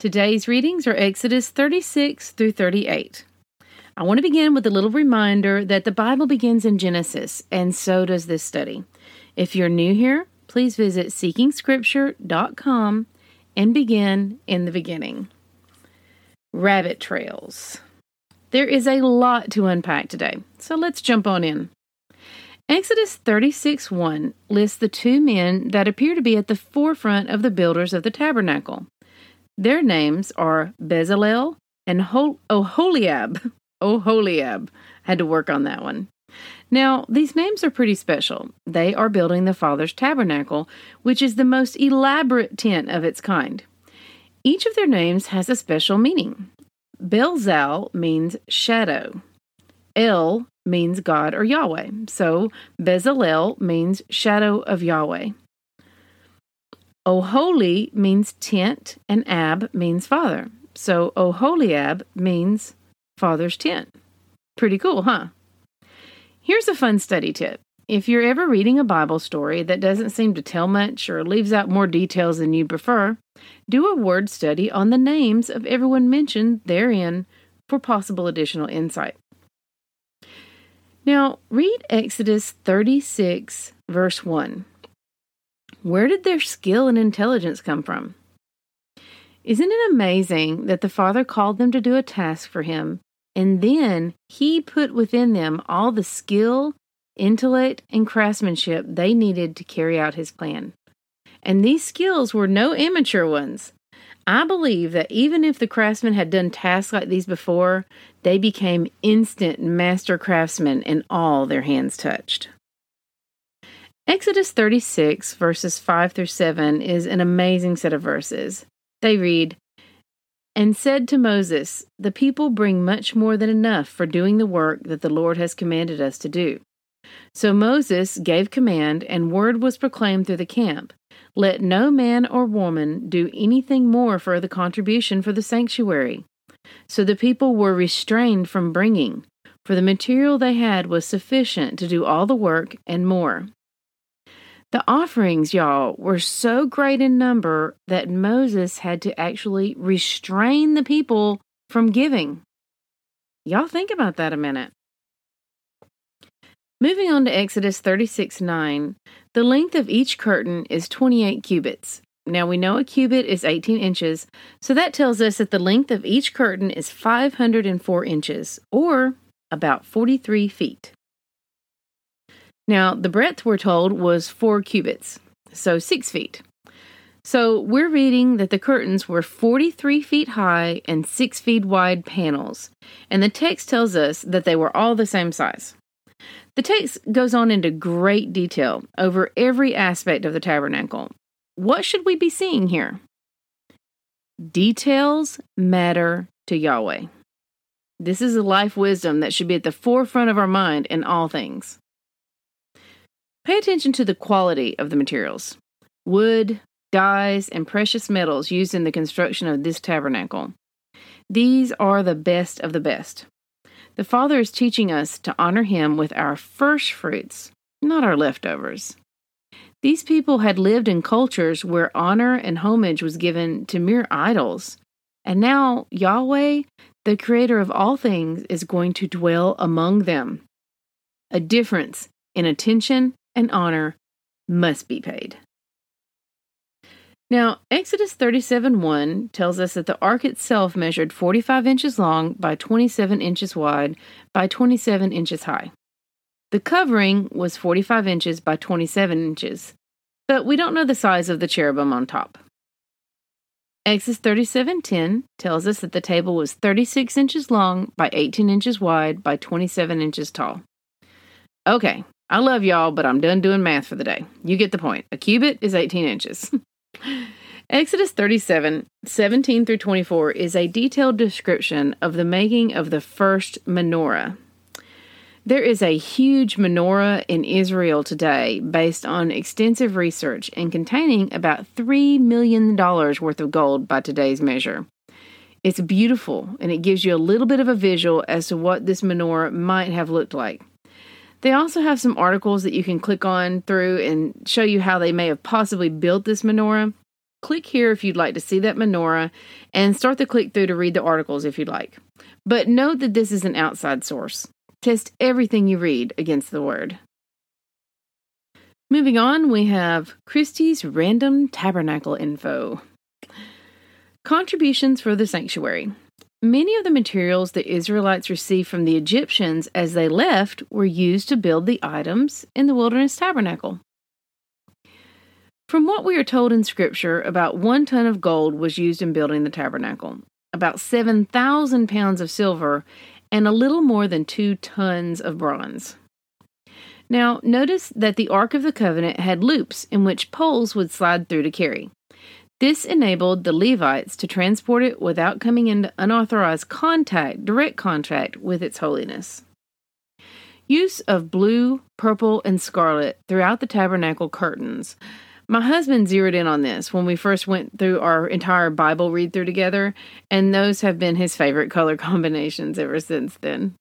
Today's readings are Exodus 36 through 38. I want to begin with a little reminder that the Bible begins in Genesis, and so does this study. If you're new here, please visit seekingscripture.com and begin in the beginning. Rabbit trails. There is a lot to unpack today, so let's jump on in. Exodus 36 1 lists the two men that appear to be at the forefront of the builders of the tabernacle. Their names are Bezalel and Hol- oh, Oholiab. Oholiab. Had to work on that one. Now, these names are pretty special. They are building the Father's tabernacle, which is the most elaborate tent of its kind. Each of their names has a special meaning. Bezal means shadow. El means God or Yahweh. So Bezalel means shadow of Yahweh. Oholi means tent, and Ab means father. So Oholiab means father's tent. Pretty cool, huh? Here's a fun study tip. If you're ever reading a Bible story that doesn't seem to tell much or leaves out more details than you'd prefer, do a word study on the names of everyone mentioned therein for possible additional insight. Now, read Exodus 36, verse 1. Where did their skill and intelligence come from? Isn't it amazing that the Father called them to do a task for Him, and then He put within them all the skill, intellect, and craftsmanship they needed to carry out His plan? And these skills were no amateur ones. I believe that even if the craftsmen had done tasks like these before, they became instant master craftsmen in all their hands touched. Exodus 36, verses 5 through 7, is an amazing set of verses. They read, And said to Moses, The people bring much more than enough for doing the work that the Lord has commanded us to do. So Moses gave command, and word was proclaimed through the camp let no man or woman do anything more for the contribution for the sanctuary. So the people were restrained from bringing, for the material they had was sufficient to do all the work and more. The offerings, y'all, were so great in number that Moses had to actually restrain the people from giving. Y'all think about that a minute. Moving on to Exodus 36 9, the length of each curtain is 28 cubits. Now we know a cubit is 18 inches, so that tells us that the length of each curtain is 504 inches, or about 43 feet. Now the breadth, we're told, was 4 cubits, so 6 feet. So we're reading that the curtains were 43 feet high and 6 feet wide panels, and the text tells us that they were all the same size. The text goes on into great detail over every aspect of the tabernacle. What should we be seeing here? Details matter to Yahweh. This is a life wisdom that should be at the forefront of our mind in all things. Pay attention to the quality of the materials wood, dyes, and precious metals used in the construction of this tabernacle. These are the best of the best. The Father is teaching us to honor Him with our first fruits, not our leftovers. These people had lived in cultures where honor and homage was given to mere idols. And now Yahweh, the creator of all things, is going to dwell among them. A difference in attention and honor must be paid. Now, Exodus 37 1 tells us that the ark itself measured 45 inches long by 27 inches wide by 27 inches high. The covering was 45 inches by 27 inches, but we don't know the size of the cherubim on top. Exodus 37:10 tells us that the table was 36 inches long by 18 inches wide by 27 inches tall. Okay, I love y'all, but I'm done doing math for the day. You get the point. A cubit is 18 inches. Exodus 37, 17 through 24 is a detailed description of the making of the first menorah. There is a huge menorah in Israel today based on extensive research and containing about $3 million worth of gold by today's measure. It's beautiful and it gives you a little bit of a visual as to what this menorah might have looked like. They also have some articles that you can click on through and show you how they may have possibly built this menorah. Click here if you'd like to see that menorah and start the click through to read the articles if you'd like. But note that this is an outside source. Test everything you read against the word. Moving on, we have Christy's random tabernacle info. Contributions for the sanctuary. Many of the materials the Israelites received from the Egyptians as they left were used to build the items in the wilderness tabernacle. From what we are told in Scripture, about one ton of gold was used in building the tabernacle, about 7,000 pounds of silver, and a little more than two tons of bronze. Now, notice that the Ark of the Covenant had loops in which poles would slide through to carry. This enabled the Levites to transport it without coming into unauthorized contact, direct contact with its holiness. Use of blue, purple, and scarlet throughout the tabernacle curtains my husband zeroed in on this when we first went through our entire Bible read through together, and those have been his favorite color combinations ever since then.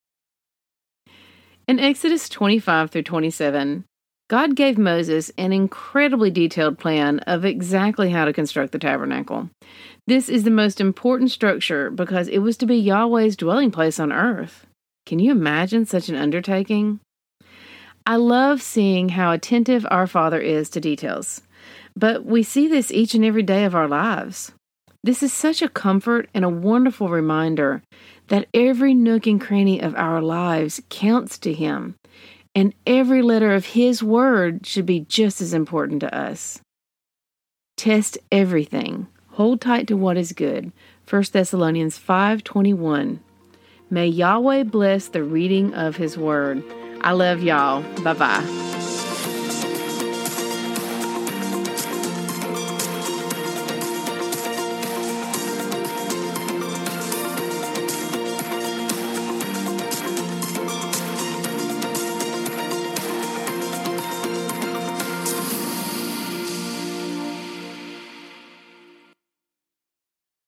In Exodus 25 through 27, God gave Moses an incredibly detailed plan of exactly how to construct the tabernacle. This is the most important structure because it was to be Yahweh's dwelling place on earth. Can you imagine such an undertaking? I love seeing how attentive our Father is to details. But we see this each and every day of our lives. This is such a comfort and a wonderful reminder that every nook and cranny of our lives counts to Him, and every letter of His Word should be just as important to us. Test everything. Hold tight to what is good. 1 Thessalonians 5:21. May Yahweh bless the reading of his word. I love y'all. Bye-bye.